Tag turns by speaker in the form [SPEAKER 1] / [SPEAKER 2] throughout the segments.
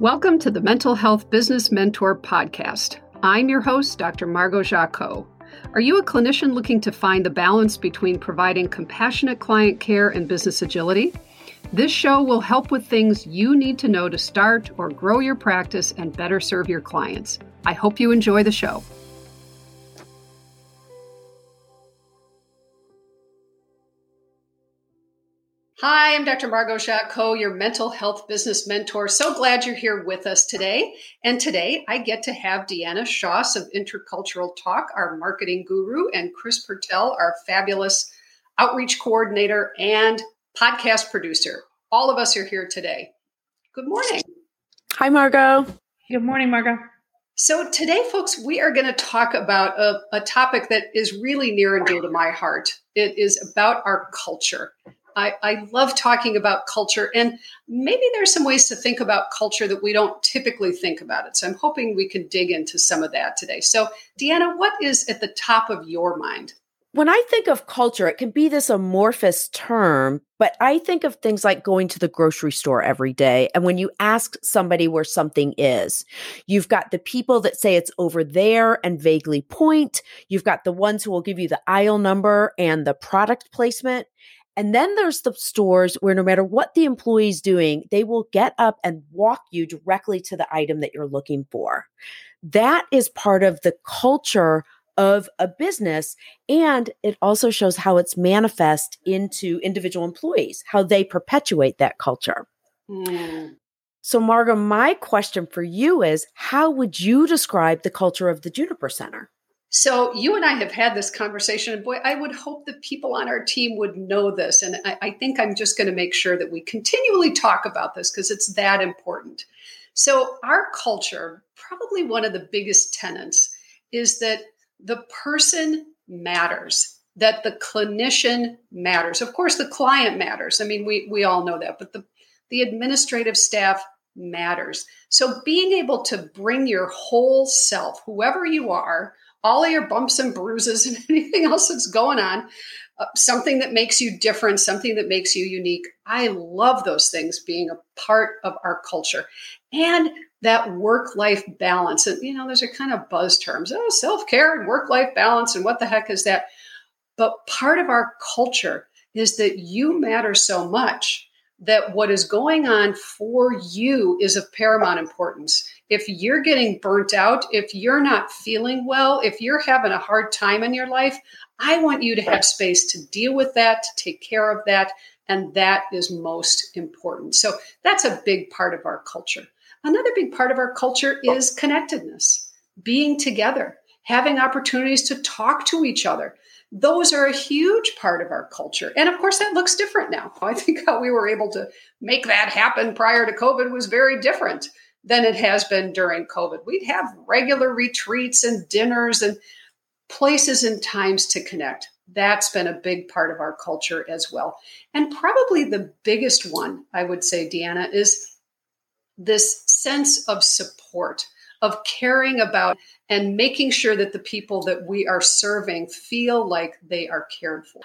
[SPEAKER 1] Welcome to the Mental Health Business Mentor Podcast. I'm your host, Dr. Margot Jacot. Are you a clinician looking to find the balance between providing compassionate client care and business agility? This show will help with things you need to know to start or grow your practice and better serve your clients. I hope you enjoy the show. Hi, I'm Dr. Margot Jacot, your mental health business mentor. So glad you're here with us today. And today I get to have Deanna Shoss of Intercultural Talk, our marketing guru, and Chris Purtell, our fabulous outreach coordinator and podcast producer. All of us are here today. Good morning.
[SPEAKER 2] Hi, Margot.
[SPEAKER 3] Good morning, Margot.
[SPEAKER 1] So, today, folks, we are going to talk about a, a topic that is really near and dear to my heart. It is about our culture. I, I, love talking about culture, and maybe there's some ways to think about culture that we don't typically think about it. So I'm hoping we can dig into some of that today. So, Deanna, what is at the top of your mind?
[SPEAKER 2] When I think of culture, it can be this amorphous term, but I think of things like going to the grocery store every day. And when you ask somebody where something is, you've got the people that say it's over there and vaguely point. You've got the ones who will give you the aisle number and the product placement. And then there's the stores where no matter what the employee's doing, they will get up and walk you directly to the item that you're looking for. That is part of the culture of a business. And it also shows how it's manifest into individual employees, how they perpetuate that culture. Mm. So, Margot, my question for you is how would you describe the culture of the Juniper Center?
[SPEAKER 1] So you and I have had this conversation, and boy, I would hope that people on our team would know this. And I, I think I'm just going to make sure that we continually talk about this because it's that important. So our culture, probably one of the biggest tenets, is that the person matters, that the clinician matters. Of course, the client matters. I mean, we we all know that, but the the administrative staff matters. So being able to bring your whole self, whoever you are, all of your bumps and bruises and anything else that's going on, uh, something that makes you different, something that makes you unique. I love those things being a part of our culture. And that work life balance. And, you know, those are kind of buzz terms oh, self care and work life balance. And what the heck is that? But part of our culture is that you matter so much that what is going on for you is of paramount importance if you're getting burnt out, if you're not feeling well, if you're having a hard time in your life, I want you to have space to deal with that, to take care of that. And that is most important. So that's a big part of our culture. Another big part of our culture is connectedness, being together, having opportunities to talk to each other. Those are a huge part of our culture. And of course, that looks different now. I think how we were able to make that happen prior to COVID was very different than it has been during COVID. We'd have regular retreats and dinners and places and times to connect. That's been a big part of our culture as well. And probably the biggest one, I would say, Deanna, is this sense of support, of caring about and making sure that the people that we are serving feel like they are cared for.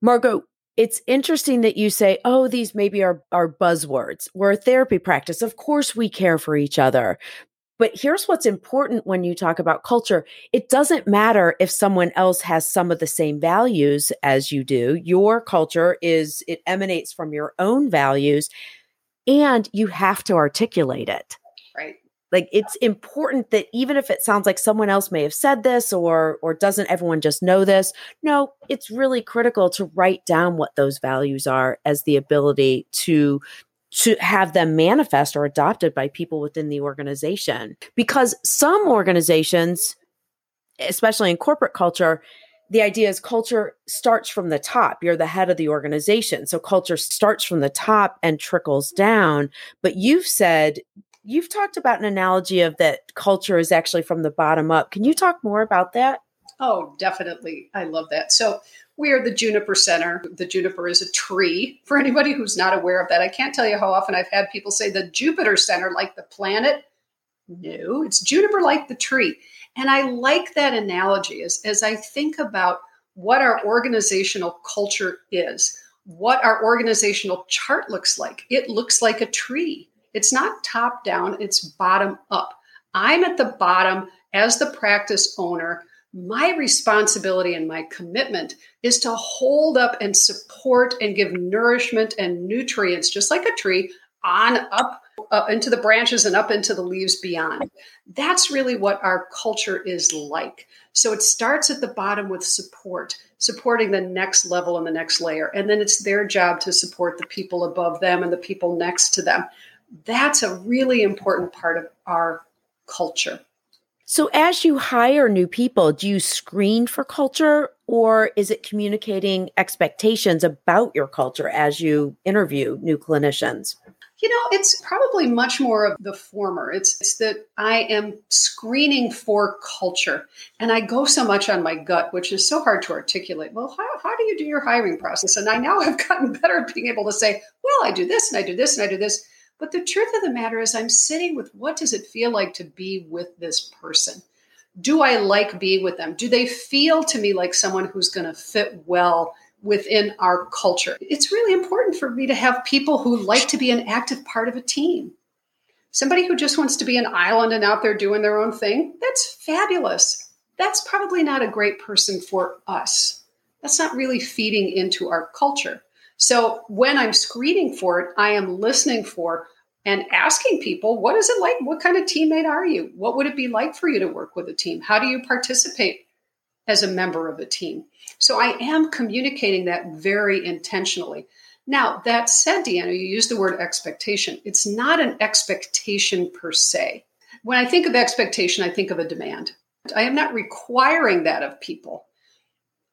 [SPEAKER 2] Margot, it's interesting that you say, oh, these maybe are, are buzzwords. We're a therapy practice. Of course, we care for each other. But here's what's important when you talk about culture it doesn't matter if someone else has some of the same values as you do. Your culture is, it emanates from your own values, and you have to articulate it.
[SPEAKER 1] Right.
[SPEAKER 2] Like it's important that even if it sounds like someone else may have said this or or doesn't everyone just know this, no, it's really critical to write down what those values are as the ability to to have them manifest or adopted by people within the organization. Because some organizations, especially in corporate culture, the idea is culture starts from the top. You're the head of the organization. So culture starts from the top and trickles down. But you've said you've talked about an analogy of that culture is actually from the bottom up. Can you talk more about that?
[SPEAKER 1] Oh, definitely. I love that. So, we are the Juniper Center. The juniper is a tree. For anybody who's not aware of that, I can't tell you how often I've had people say the Jupiter Center, like the planet. No, it's Juniper like the tree. And I like that analogy as, as I think about what our organizational culture is, what our organizational chart looks like. It looks like a tree It's not top down, it's bottom up. I'm at the bottom as the practice owner. My responsibility and my commitment is to hold up and support and give nourishment and nutrients, just like a tree, on up uh, into the branches and up into the leaves beyond. That's really what our culture is like. So it starts at the bottom with support, supporting the next level and the next layer. And then it's their job to support the people above them and the people next to them. That's a really important part of our culture.
[SPEAKER 2] So, as you hire new people, do you screen for culture or is it communicating expectations about your culture as you interview new clinicians?
[SPEAKER 1] You know, it's probably much more of the former. It's, it's that I am screening for culture and I go so much on my gut, which is so hard to articulate. Well, how, how do you do your hiring process? And I now have gotten better at being able to say, well, I do this and I do this and I do this. But the truth of the matter is, I'm sitting with what does it feel like to be with this person? Do I like being with them? Do they feel to me like someone who's going to fit well within our culture. It's really important for me to have people who like to be an active part of a team. Somebody who just wants to be an island and out there doing their own thing, that's fabulous. That's probably not a great person for us. That's not really feeding into our culture. So when I'm screening for it, I am listening for and asking people, what is it like? What kind of teammate are you? What would it be like for you to work with a team? How do you participate as a member of a team? So I am communicating that very intentionally. Now, that said, Deanna, you used the word expectation. It's not an expectation per se. When I think of expectation, I think of a demand. I am not requiring that of people,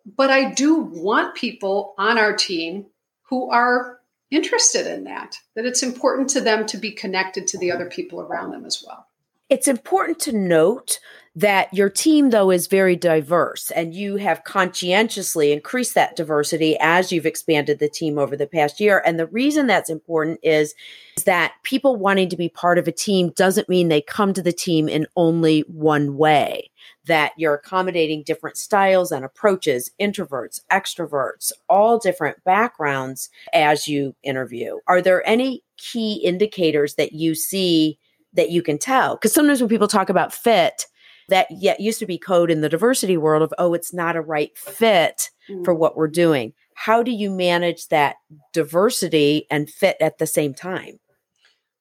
[SPEAKER 1] but I do want people on our team who are interested in that, that it's important to them to be connected to the other people around them as well.
[SPEAKER 2] It's important to note that your team, though, is very diverse and you have conscientiously increased that diversity as you've expanded the team over the past year. And the reason that's important is, is that people wanting to be part of a team doesn't mean they come to the team in only one way, that you're accommodating different styles and approaches, introverts, extroverts, all different backgrounds as you interview. Are there any key indicators that you see? That you can tell. Because sometimes when people talk about fit, that yet used to be code in the diversity world of, oh, it's not a right fit mm. for what we're doing. How do you manage that diversity and fit at the same time?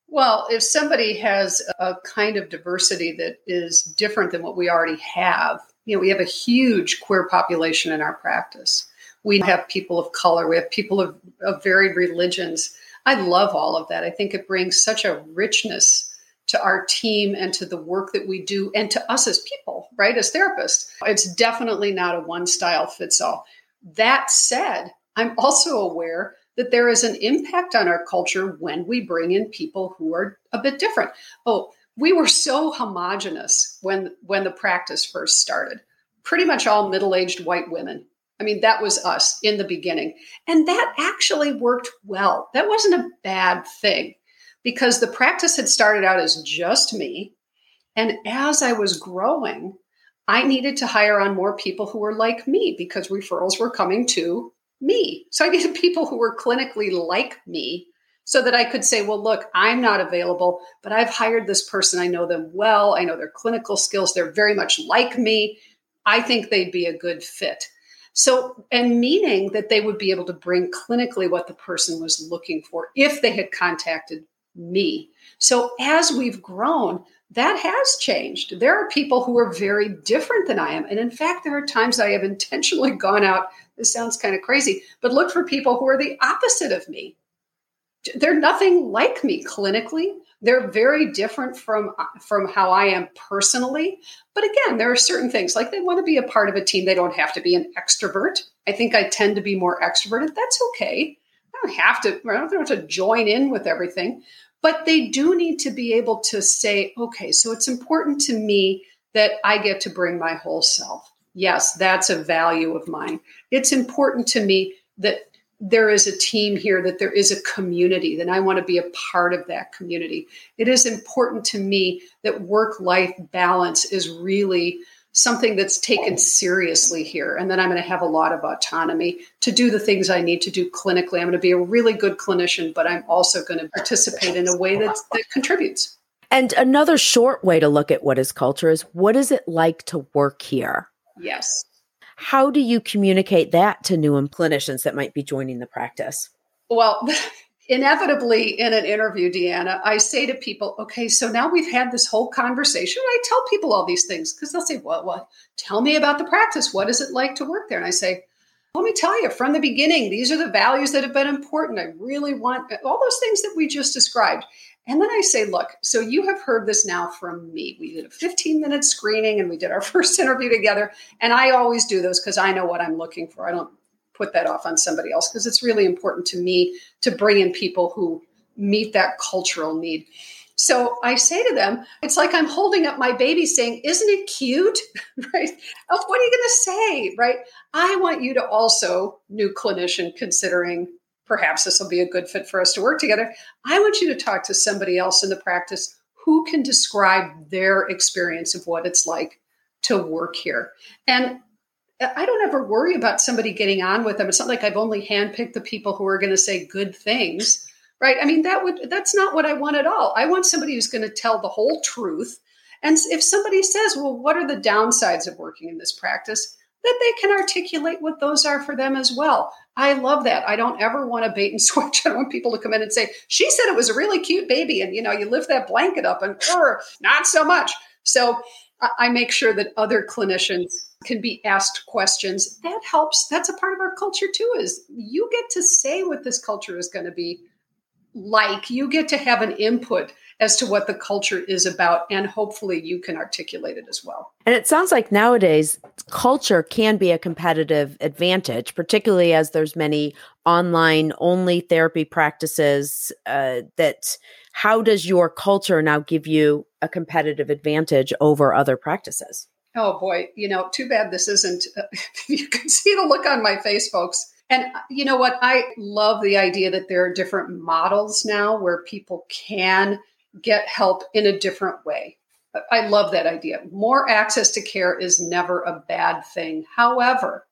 [SPEAKER 1] Well, if somebody has a kind of diversity that is different than what we already have, you know, we have a huge queer population in our practice. We have people of color, we have people of, of varied religions. I love all of that. I think it brings such a richness to our team and to the work that we do and to us as people, right? As therapists. It's definitely not a one style fits all. That said, I'm also aware that there is an impact on our culture when we bring in people who are a bit different. Oh, we were so homogenous when when the practice first started. Pretty much all middle-aged white women. I mean, that was us in the beginning. And that actually worked well. That wasn't a bad thing because the practice had started out as just me. And as I was growing, I needed to hire on more people who were like me because referrals were coming to me. So I needed people who were clinically like me so that I could say, well, look, I'm not available, but I've hired this person. I know them well. I know their clinical skills. They're very much like me. I think they'd be a good fit. So, and meaning that they would be able to bring clinically what the person was looking for if they had contacted me. So as we've grown, that has changed. There are people who are very different than I am. And in fact, there are times I have intentionally gone out, this sounds kind of crazy, but look for people who are the opposite of me. They're nothing like me clinically. They're very different from from how I am personally. But again, there are certain things like they want to be a part of a team. They don't have to be an extrovert. I think I tend to be more extroverted. That's okay. I don't have to. I don't have to join in with everything. But they do need to be able to say, okay, so it's important to me that I get to bring my whole self. Yes, that's a value of mine. It's important to me that there is a team here, that there is a community, that I want to be a part of that community. It is important to me that work life balance is really something that's taken seriously here. And then I'm going to have a lot of autonomy to do the things I need to do clinically. I'm going to be a really good clinician, but I'm also going to participate in a way that, that contributes.
[SPEAKER 2] And another short way to look at what is culture is what is it like to work here?
[SPEAKER 1] Yes.
[SPEAKER 2] How do you communicate that to new clinicians that might be joining the practice?
[SPEAKER 1] Well, inevitably in an interview, Deanna, I say to people, okay, so now we've had this whole conversation. I tell people all these things because they'll say, well, well, tell me about the practice. What is it like to work there? And I say, let me tell you from the beginning, these are the values that have been important. I really want all those things that we just described. And then I say, look, so you have heard this now from me. We did a 15 minute screening and we did our first interview together. And I always do those because I know what I'm looking for. I don't put that off on somebody else because it's really important to me to bring in people who meet that cultural need. So I say to them, it's like I'm holding up my baby saying, Isn't it cute? right? Oh, what are you going to say? Right? I want you to also, new clinician, considering perhaps this will be a good fit for us to work together. I want you to talk to somebody else in the practice who can describe their experience of what it's like to work here. And I don't ever worry about somebody getting on with them. It's not like I've only handpicked the people who are going to say good things, right? I mean, that would that's not what I want at all. I want somebody who's going to tell the whole truth. And if somebody says, "Well, what are the downsides of working in this practice?" that they can articulate what those are for them as well. I love that. I don't ever want to bait and switch. I don't want people to come in and say, "She said it was a really cute baby," and you know, you lift that blanket up, and "Er, not so much. So I make sure that other clinicians can be asked questions. That helps. That's a part of our culture too, is you get to say what this culture is going to be like. You get to have an input as to what the culture is about, and hopefully you can articulate it as well.
[SPEAKER 2] And it sounds like nowadays culture can be a competitive advantage, particularly as there's many online only therapy practices uh, that how does your culture now give you a competitive advantage over other practices?
[SPEAKER 1] Oh boy, you know, too bad this isn't. Uh, you can see the look on my face, folks. And uh, you know what? I love the idea that there are different models now where people can get help in a different way. I love that idea. More access to care is never a bad thing. However,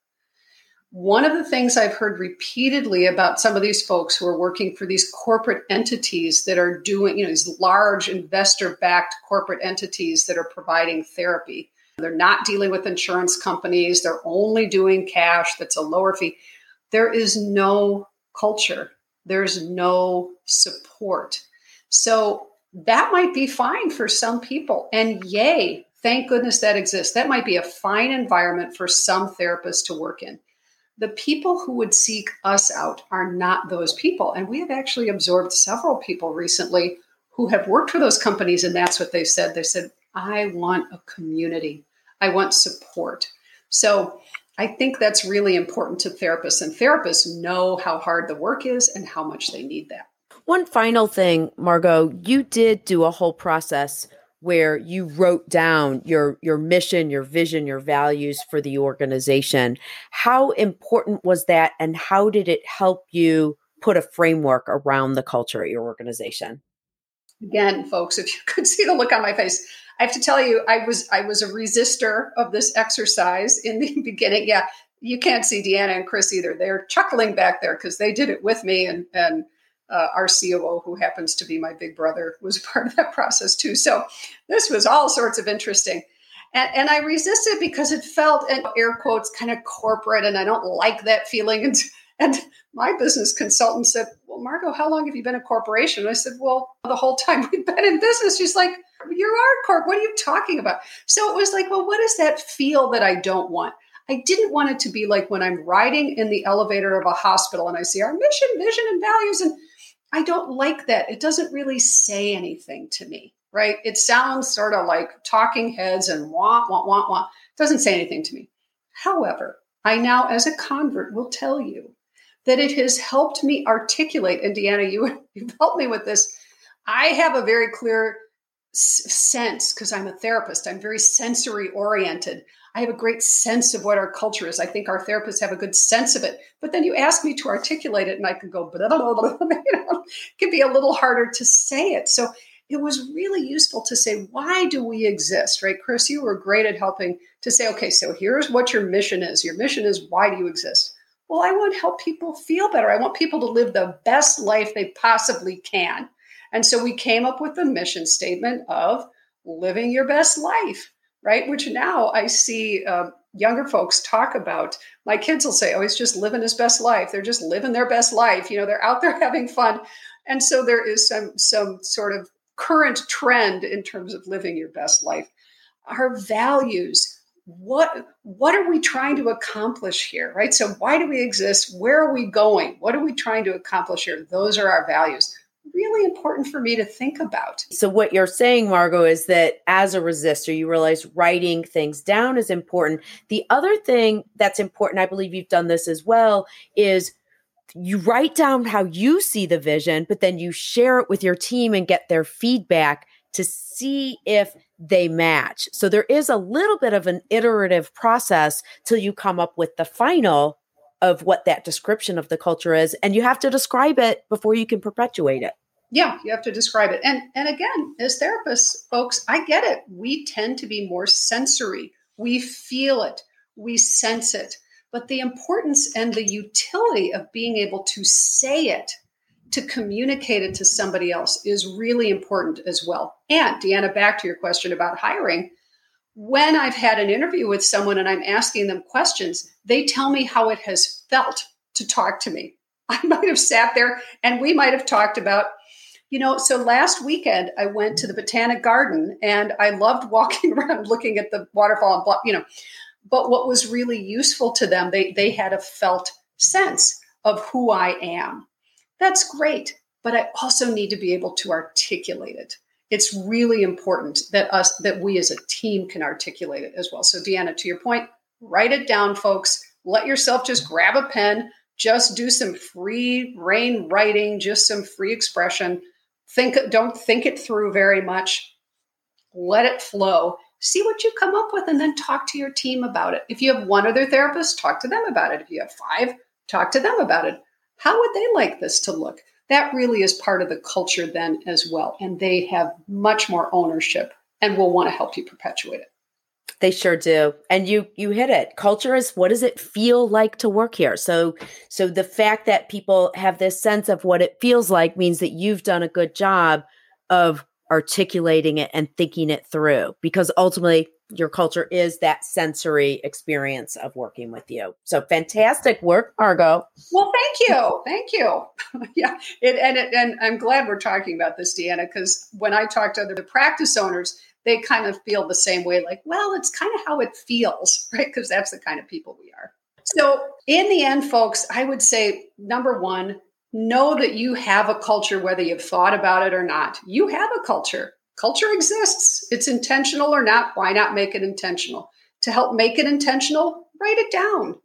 [SPEAKER 1] one of the things I've heard repeatedly about some of these folks who are working for these corporate entities that are doing, you know, these large investor backed corporate entities that are providing therapy. They're not dealing with insurance companies, they're only doing cash that's a lower fee. There is no culture, there's no support. So that might be fine for some people. And yay, thank goodness that exists. That might be a fine environment for some therapists to work in the people who would seek us out are not those people. And we have actually absorbed several people recently who have worked for those companies, and that's what they said. They said, I want a community, I want support. So I think that's really important to therapists, and therapists know how hard the work is and how much they need that.
[SPEAKER 2] One final thing, Margot, you did do a whole process where you wrote down your your mission, your vision, your values for the organization. How important was that and how did it help you put a framework around the culture at your organization?
[SPEAKER 1] Again, folks, if you could see the look on my face, I have to tell you I was I was a resistor of this exercise in the beginning. Yeah, you can't see Deanna and Chris either. They're chuckling back there because they did it with me and and uh, our COO, who happens to be my big brother, was part of that process too. So this was all sorts of interesting. And, and I resisted because it felt, and air quotes, kind of corporate, and I don't like that feeling. And, and my business consultant said, Well, Margot, how long have you been a corporation? And I said, Well, the whole time we've been in business. She's like, You're our corp. What are you talking about? So it was like, Well, what does that feel that I don't want? I didn't want it to be like when I'm riding in the elevator of a hospital and I see our mission, vision, and values, and I don't like that. It doesn't really say anything to me, right? It sounds sort of like talking heads and want, want, want, want. It doesn't say anything to me. However, I now, as a convert, will tell you that it has helped me articulate. And Deanna, you, you've helped me with this. I have a very clear sense because I'm a therapist. I'm very sensory oriented. I have a great sense of what our culture is. I think our therapists have a good sense of it. But then you ask me to articulate it, and I can go, blah, blah, blah, you know, it can be a little harder to say it. So it was really useful to say, why do we exist, right? Chris, you were great at helping to say, okay, so here's what your mission is. Your mission is, why do you exist? Well, I want to help people feel better. I want people to live the best life they possibly can. And so we came up with the mission statement of living your best life, right? Which now I see uh, younger folks talk about. My kids will say, oh, he's just living his best life. They're just living their best life. You know, they're out there having fun. And so there is some some sort of current trend in terms of living your best life. Our values, what what are we trying to accomplish here, right? So why do we exist? Where are we going? What are we trying to accomplish here? Those are our values. Really important for me to think about.
[SPEAKER 2] So, what you're saying, Margot, is that as a resistor, you realize writing things down is important. The other thing that's important, I believe you've done this as well, is you write down how you see the vision, but then you share it with your team and get their feedback to see if they match. So there is a little bit of an iterative process till you come up with the final of what that description of the culture is and you have to describe it before you can perpetuate it.
[SPEAKER 1] Yeah, you have to describe it. And and again, as therapists, folks, I get it. We tend to be more sensory. We feel it. We sense it but the importance and the utility of being able to say it to communicate it to somebody else is really important as well. And Deanna, back to your question about hiring. When I've had an interview with someone and I'm asking them questions, they tell me how it has felt to talk to me. I might have sat there and we might have talked about, you know, so last weekend I went to the Botanic Garden and I loved walking around looking at the waterfall and, blah, you know, but what was really useful to them, they, they had a felt sense of who I am. That's great, but I also need to be able to articulate it. It's really important that us that we as a team can articulate it as well. So Deanna, to your point, write it down, folks. Let yourself just grab a pen, just do some free rein writing, just some free expression. Think don't think it through very much. Let it flow see what you come up with and then talk to your team about it. If you have one other therapist, talk to them about it. If you have five, talk to them about it. How would they like this to look? That really is part of the culture then as well. And they have much more ownership and will want to help you perpetuate it.
[SPEAKER 2] They sure do. And you you hit it. Culture is what does it feel like to work here? So so the fact that people have this sense of what it feels like means that you've done a good job of articulating it and thinking it through because ultimately your culture is that sensory experience of working with you. So fantastic work, Margot.
[SPEAKER 1] Well, thank you. Thank you. yeah. It, and, it, and I'm glad we're talking about this, Deanna, because when I talk to other practice owners, they kind of feel the same way like, well, it's kind of how it feels, right? Because that's the kind of people we are. So, in the end, folks, I would say number one, know that you have a culture, whether you've thought about it or not. You have a culture. Culture exists. It's intentional or not. Why not make it intentional? To help make it intentional, write it down.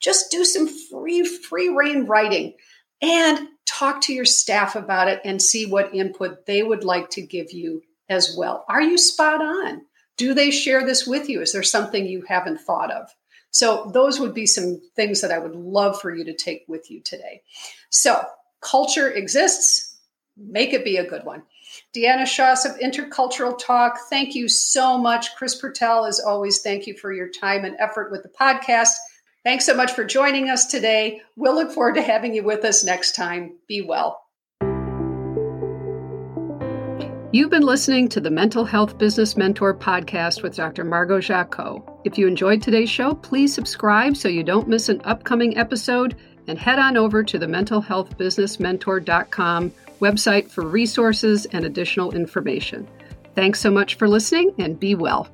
[SPEAKER 1] Just do some free, free rein writing and talk to your staff about it and see what input they would like to give you as well. Are you spot on? Do they share this with you? Is there something you haven't thought of? So, those would be some things that I would love for you to take with you today. So, culture exists, make it be a good one. Deanna Shoss of Intercultural Talk, thank you so much. Chris Pertel, as always, thank you for your time and effort with the podcast. Thanks so much for joining us today. We'll look forward to having you with us next time. Be well. You've been listening to the Mental Health Business Mentor podcast with Dr. Margot Jacot. If you enjoyed today's show, please subscribe so you don't miss an upcoming episode and head on over to the mentalhealthbusinessmentor.com website for resources and additional information. Thanks so much for listening and be well.